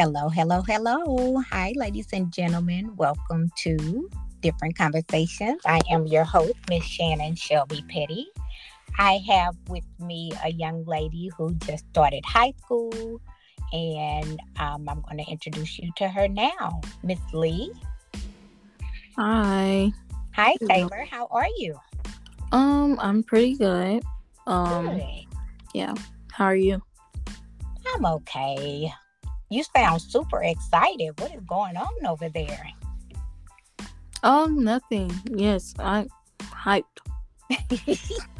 Hello, hello, hello. Hi, ladies and gentlemen. Welcome to Different Conversations. I am your host, Miss Shannon Shelby Petty. I have with me a young lady who just started high school, and um, I'm going to introduce you to her now, Miss Lee. Hi. Hi, Taylor. How are you? Um, I'm pretty good. Um, Good. yeah. How are you? I'm okay. You sound super excited. What is going on over there? Oh, nothing. Yes, I'm hyped.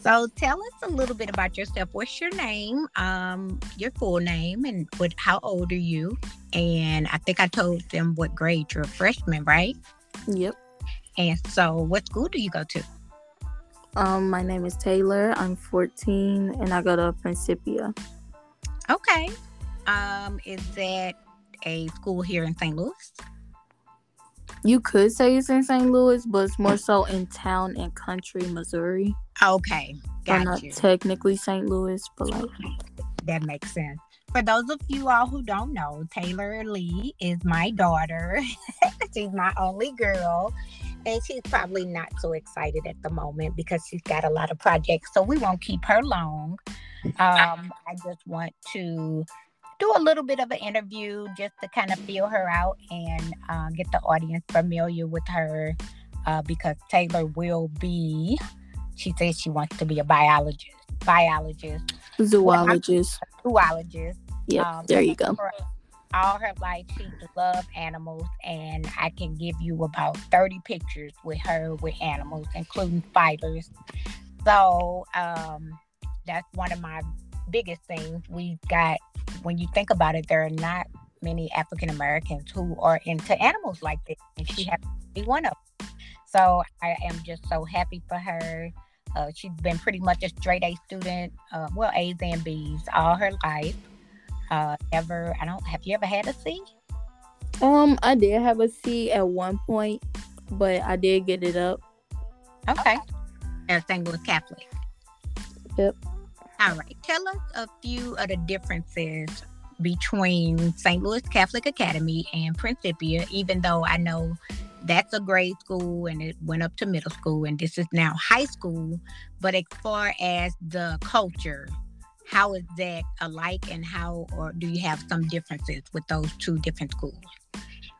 so tell us a little bit about yourself. What's your name? Um, your full name and what how old are you? And I think I told them what grade you're a freshman, right? Yep. And so what school do you go to? Um, my name is Taylor. I'm 14 and I go to Principia. Okay. Um, is that a school here in St. Louis? You could say it's in St. Louis, but it's more so in town and country, Missouri. Okay, got not you. technically St. Louis, but like That makes sense. For those of you all who don't know, Taylor Lee is my daughter. she's my only girl. And she's probably not so excited at the moment because she's got a lot of projects. So we won't keep her long. Um, I just want to do a little bit of an interview just to kind of feel her out and uh, get the audience familiar with her uh, because Taylor will be, she says she wants to be a biologist. Biologist zoologist. zoologist. Yeah, Um, there you go. for All her life, she loved animals, and I can give you about 30 pictures with her with animals, including fighters. So um, that's one of my biggest thing We've got, when you think about it, there are not many African Americans who are into animals like this, and she happens to be one of them. So I am just so happy for her. Uh, she's been pretty much a straight A student, uh, well, A's and B's all her life. Uh, ever, I don't, have you ever had a C? Um, I did have a C at one point, but I did get it up. Okay. St. Louis Catholic. Yep. All right. Tell us a few of the differences between St. Louis Catholic Academy and Principia, even though I know that's a grade school and it went up to middle school and this is now high school. But as far as the culture, how is that alike and how or do you have some differences with those two different schools?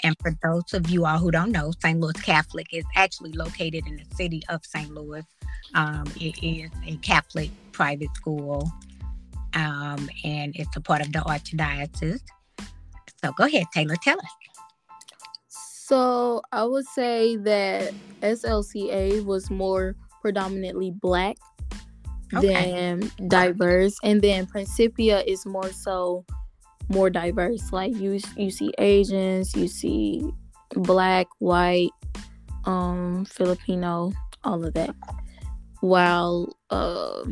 And for those of you all who don't know, St. Louis Catholic is actually located in the city of St. Louis. Um, it is a Catholic private school, um, and it's a part of the Archdiocese. So go ahead, Taylor, tell us. So I would say that SLCA was more predominantly black Okay. than diverse, and then Principia is more so more diverse. Like you, you see Asians, you see black, white, um, Filipino, all of that. While uh,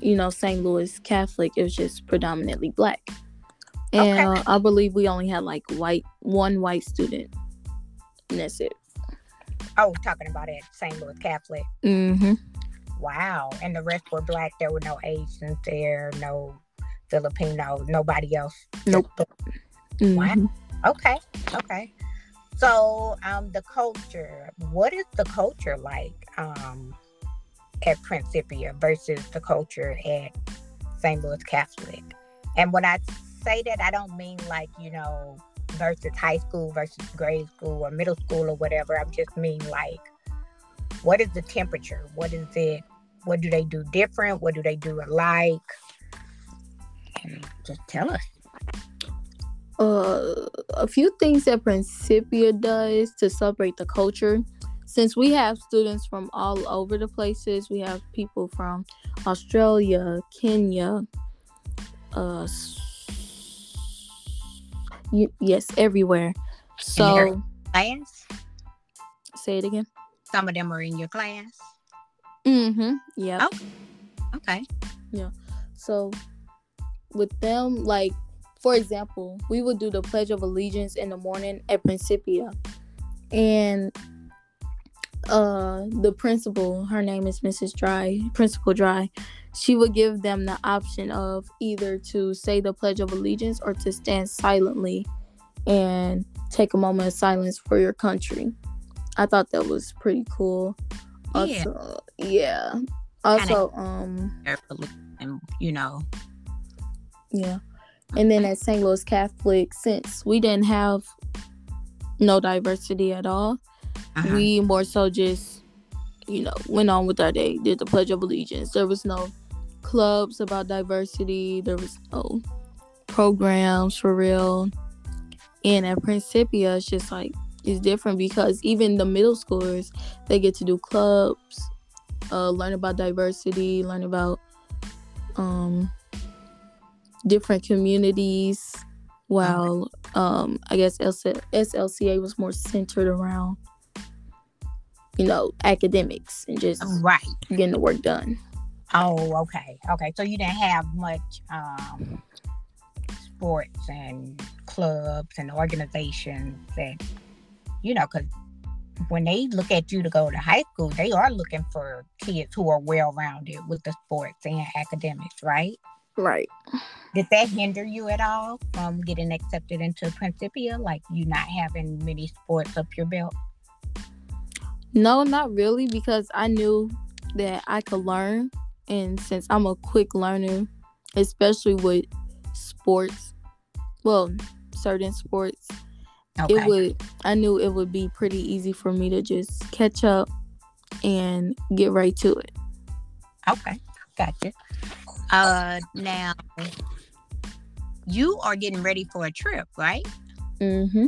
you know, St. Louis Catholic is just predominantly black. And Okay. uh, I believe we only had like white one white student. And that's it. Oh, talking about it, St. Louis Catholic. Mm-hmm. Wow. And the rest were black. There were no Asians there, no Filipino, nobody else. Nope. Wow. Okay. Okay. So, um, the culture. What is the culture like um, at Principia versus the culture at St. Louis Catholic? And when I say that, I don't mean like you know versus high school versus grade school or middle school or whatever. I just mean like, what is the temperature? What is it? What do they do different? What do they do alike? And just tell us. uh, a few things that Principia does to celebrate the culture. Since we have students from all over the places, we have people from Australia, Kenya, uh, s- y- yes, everywhere. So, Class? say it again. Some of them are in your class. Mm-hmm. Yeah. Oh. Okay. Yeah. So with them, like for example, we would do the Pledge of Allegiance in the morning at Principia, and uh the principal, her name is Mrs. Dry, Principal Dry, she would give them the option of either to say the Pledge of Allegiance or to stand silently and take a moment of silence for your country. I thought that was pretty cool. Also, yeah. yeah. Also, um, and you know, yeah. And then at St. Louis Catholic, since we didn't have no diversity at all, uh-huh. we more so just, you know, went on with our day, did the Pledge of Allegiance. There was no clubs about diversity, there was no programs for real. And at Principia, it's just like, it's different because even the middle schoolers, they get to do clubs, uh, learn about diversity, learn about um, different communities. While um, I guess SLCA was more centered around, you know, academics and just right getting the work done. Oh, okay, okay. So you didn't have much um, sports and clubs and organizations that, you know, because when they look at you to go to high school, they are looking for kids who are well rounded with the sports and academics, right? Right. Did that hinder you at all from getting accepted into Principia? Like you not having many sports up your belt? No, not really, because I knew that I could learn. And since I'm a quick learner, especially with sports, well, certain sports, okay. it would I knew it would be pretty easy for me to just catch up and get right to it. Okay, gotcha. Uh, now you are getting ready for a trip, right? Mm-hmm.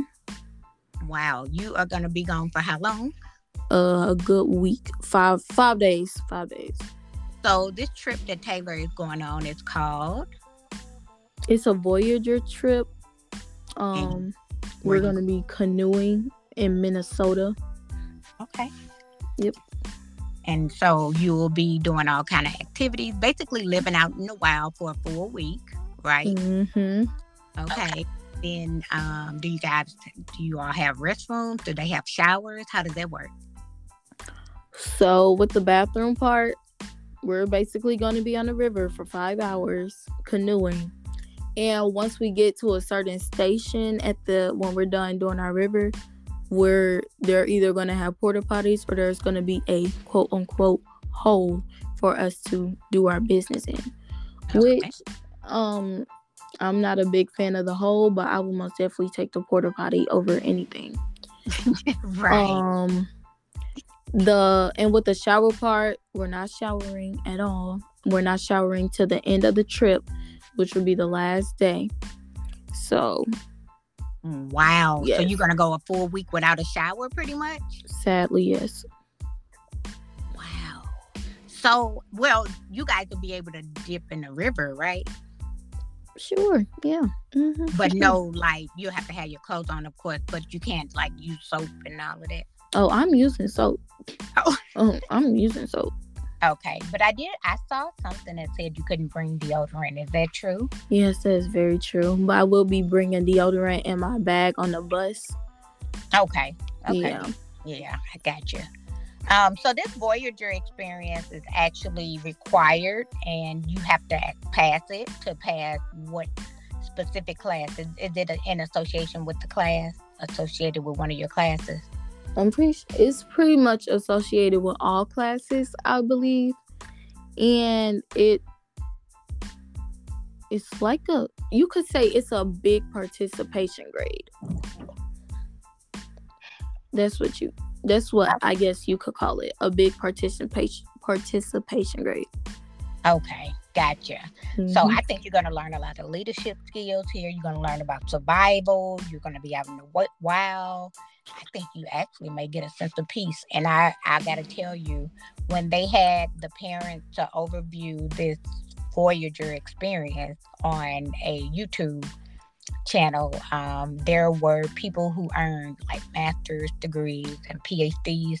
Wow, you are gonna be gone for how long? Uh, a good week, five five days, five days. So this trip that Taylor is going on is called. It's a Voyageur trip. Um, we're gonna be canoeing in Minnesota. Okay. Yep. And so you will be doing all kind of activities, basically living out in the wild for a full week, right? Mm-hmm. Okay. okay. Then, um, do you guys do you all have restrooms? Do they have showers? How does that work? So with the bathroom part, we're basically going to be on the river for five hours canoeing and once we get to a certain station at the when we're done doing our river, we're they're either gonna have porta potties or there's gonna be a quote unquote hole for us to do our business in. Okay. Which um I'm not a big fan of the hole, but I will most definitely take the porta potty over anything. right. Um the and with the shower part, we're not showering at all. We're not showering to the end of the trip which would be the last day. So, wow. Yes. So you're gonna go a full week without a shower, pretty much? Sadly, yes. Wow. So, well, you guys will be able to dip in the river, right? Sure. Yeah. Mm-hmm. But no, like you have to have your clothes on, of course, but you can't like use soap and all of that. Oh, I'm using soap. Oh, oh I'm using soap. Okay, but I did. I saw something that said you couldn't bring deodorant. Is that true? Yes, that is very true. But I will be bringing deodorant in my bag on the bus. Okay. Okay. Yeah, yeah I got you. Um, so this Voyageur experience is actually required, and you have to pass it to pass what specific class? Is, is it in association with the class associated with one of your classes? I'm pretty it's pretty much associated with all classes, I believe. And it it's like a you could say it's a big participation grade. That's what you that's what I guess you could call it, a big participation participation grade. Okay, gotcha. Mm-hmm. So I think you're going to learn a lot of leadership skills here. You're going to learn about survival. You're going to be out in the wild. I think you actually may get a sense of peace. And I, I got to tell you, when they had the parents to overview this Voyageur experience on a YouTube channel, um, there were people who earned like master's degrees and PhDs,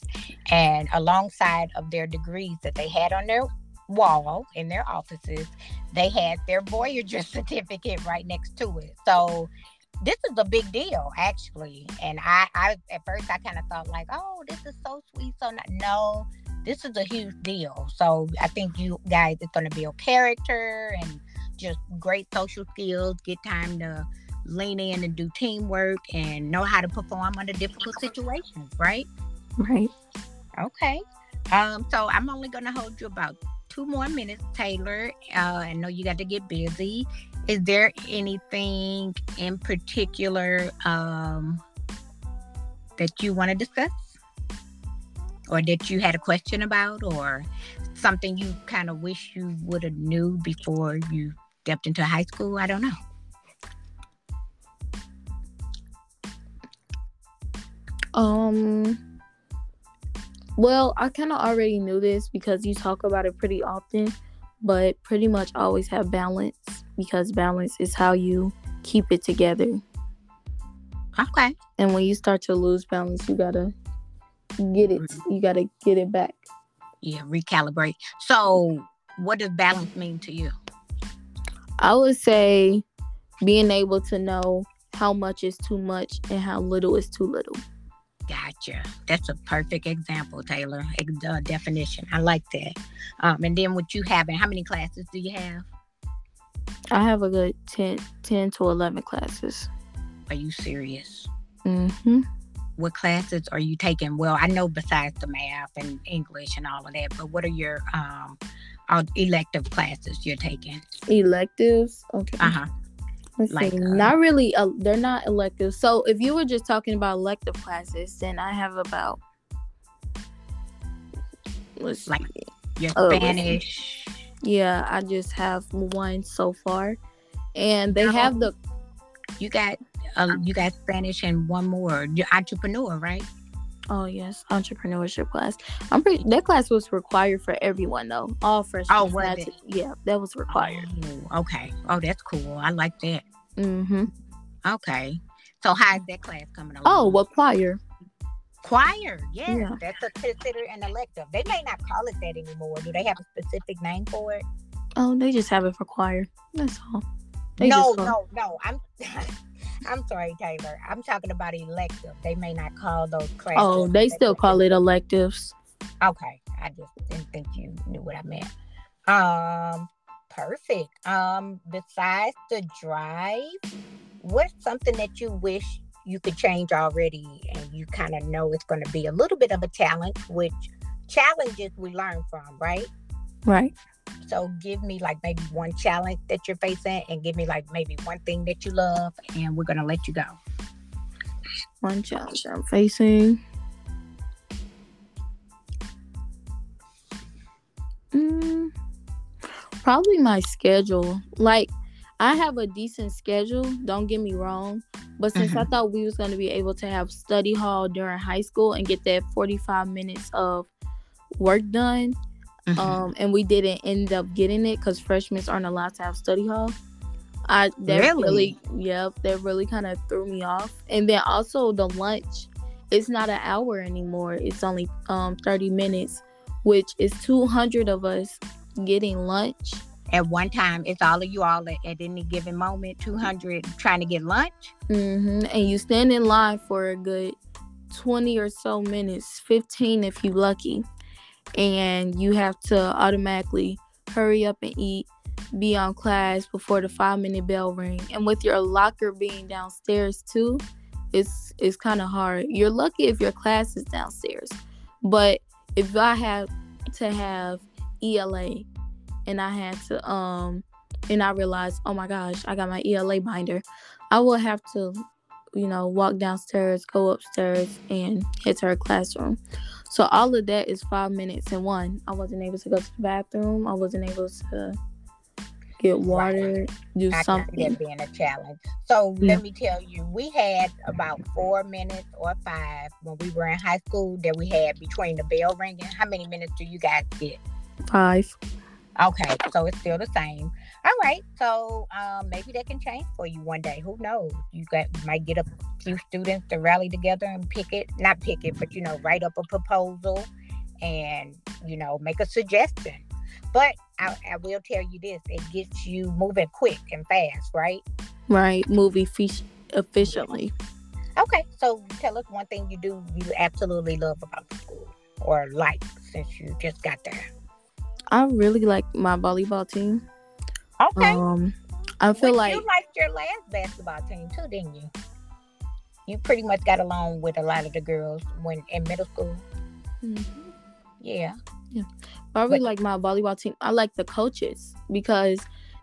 and alongside of their degrees that they had on their wall in their offices, they had their Voyageur certificate right next to it. So this is a big deal actually. And I, I at first I kind of thought like, oh, this is so sweet. So not, no, this is a huge deal. So I think you guys it's gonna build character and just great social skills, get time to lean in and do teamwork and know how to perform under difficult situations, right? Right. Okay. Um, so I'm only gonna hold you about two more minutes, Taylor. Uh, I know you got to get busy. Is there anything in particular um, that you want to discuss? Or that you had a question about, or something you kind of wish you would have knew before you stepped into high school? I don't know. Um. Well, I kind of already knew this because you talk about it pretty often, but pretty much always have balance because balance is how you keep it together. Okay. And when you start to lose balance, you gotta get it. Mm-hmm. You gotta get it back. Yeah, recalibrate. So, what does balance mean to you? I would say being able to know how much is too much and how little is too little. Gotcha. That's a perfect example, Taylor. Uh, definition. I like that. Um, and then what you have, and how many classes do you have? I have a good 10, 10 to 11 classes. Are you serious? Mm-hmm. What classes are you taking? Well, I know besides the math and English and all of that, but what are your um, elective classes you're taking? Electives? Okay. Uh huh. Let's Like, see. uh, not really. Uh, they're not elective. So if you were just talking about elective classes, then I have about. Let's Like-. Your let's. Spanish. Yeah, I just have one so far, and they Oh. have the. You got uh, you got Spanish and one more. You're entrepreneur, right? Oh yes, entrepreneurship class. I'm pretty. That class was required for everyone though. All freshmen. Oh, was it? yeah, that was required. Oh, okay. Oh, that's cool. I like that. Mm-hmm. Okay. So how's that class coming along? Oh, what choir? choir. Yeah, Yeah. that's a, considered an elective. They may not call it that anymore. Do they have a specific name for it? Oh, they just have it for choir. That's all. They no, no, no. I'm I'm sorry, Taylor. I'm talking about elective. They may not call those classes. Oh, they still call it electives. Okay, I just didn't think you knew what I meant. Um, perfect. Um, besides the drive, what's something that you wish you could change already, and you kind of know it's going to be a little bit of a challenge, which challenges we learn from, right? Right. So give me like maybe one challenge that you're facing, and give me like maybe one thing that you love, and we're gonna let you go. One challenge I'm facing. Mm, probably my schedule. Like, I have a decent schedule. Don't get me wrong, but since I thought we was gonna be able to have study hall during high school and get that 45 minutes of work done, Mm-hmm. um, and we didn't end up getting it because freshmen aren't allowed to have study hall. I that Really? really, yep, that really kind of threw me off. And then also the lunch, it's not an hour anymore. It's only um 30 minutes, which is 200 of us getting lunch. At one time, it's all of you all at, at any given moment, 200 trying to get lunch. Mm-hmm. And you stand in line for a good 20 or so minutes, 15 if you're lucky. And you have to automatically hurry up and eat, be on class before the five minute bell ring. And with your locker being downstairs too, it's it's kind of hard. You're lucky if your class is downstairs. But if I have to have ELA and I had to um and I realized, oh my gosh, I got my ELA binder. I will have to, you know, walk downstairs, go upstairs, and head to her classroom. So all of that is five minutes in one. I wasn't able to go to the bathroom. I wasn't able to get water, do I something. that being a challenge. So Yeah. let me tell you, we had about four minutes or five when we were in high school that we had between the bell ringing. How many minutes do you guys get? Five. Okay, so it's still the same. All right, so um, maybe that can change for you one day. Who knows? You got might get a few students to rally together and pick it, not pick it, but you know, write up a proposal and you know, make a suggestion. But I, I will tell you this: it gets you moving quick and fast, right? Right. Movie feature efficiently. Okay, so tell us one thing you do you absolutely love about the school or like since you just got there. I really like my volleyball team. Okay. Um, I feel Which like you liked your last basketball team too, didn't you? You pretty much got along with a lot of the girls when in middle school. Mhm. Yeah. I really But- like my volleyball team. I like the coaches because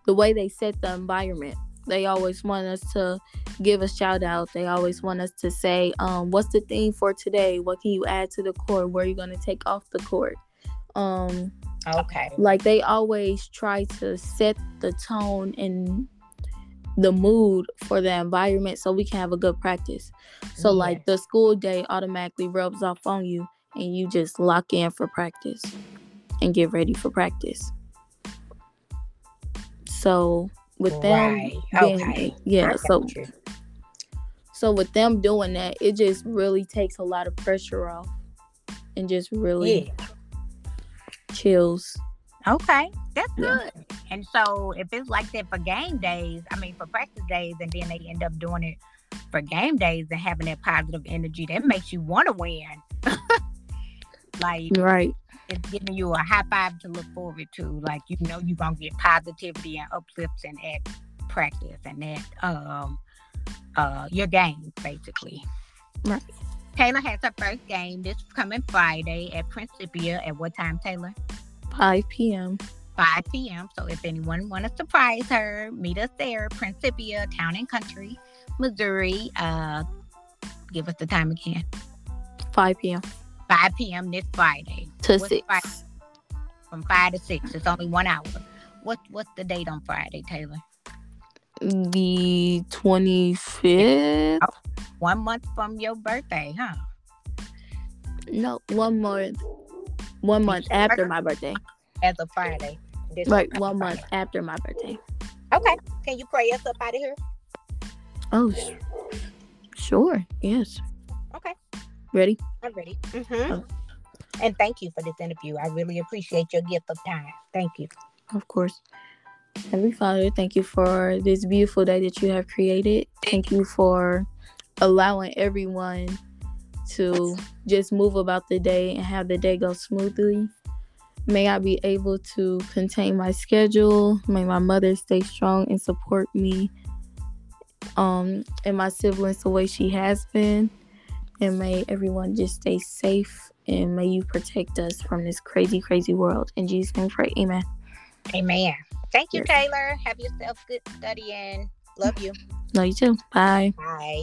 the way they set the environment. They always want us to give a shout out. They always want us to say, um, what's the theme for today? What can you add to the court? Where are you gonna take off the court? Um, Okay. like they always try to set the tone and the mood for the environment so we can have a good practice. So Yeah. like the school day automatically rubs off on you and you just lock in for practice and get ready for practice. So with them Right. being- Okay. yeah, so you. so with them doing that, it just really takes a lot of pressure off and just really Yeah. Chills. Okay. That's Yeah. good. And so if it's like that for game days, I mean for practice days, and then they end up doing it for game days and having that positive energy, that makes you want to win. like Right. it's giving you a high five to look forward to. Like you know you're gonna get positivity and uplifting at practice and at um uh your game basically. Right. Taylor has her first game this coming Friday at Principia. At what time, Taylor? 5 p.m. 5 p.m. So if anyone want to surprise her, meet us there, Principia, Town and Country, Missouri. Uh, give us the time again. 5 p.m. 5 p.m. this Friday. to What's 6. Friday? From 5 to 6. It's only one hour. What What's the date on Friday, Taylor? The 25th? One month from your birthday, huh? No, one month. One month after my birthday. As a Friday. This Right, coming one month after my birthday. Okay. Can you pray us up out of here? Oh, sh- sure. Yes. Okay. Ready? I'm ready. Mm-hmm. And thank you for this interview. I really appreciate your gift of time. Thank you. Of course. Heavenly Father, thank you for this beautiful day that you have created. Thank you for allowing everyone to just move about the day and have the day go smoothly. May I be able to contain my schedule. May my mother stay strong and support me. Um, and my siblings the way she has been. And may everyone just stay safe and may you protect us from this crazy, crazy world. In Jesus' name, we pray. Amen. Amen. Thank you, Yes. Taylor. Have yourself good studying. Love you. Love you too. Bye. Bye.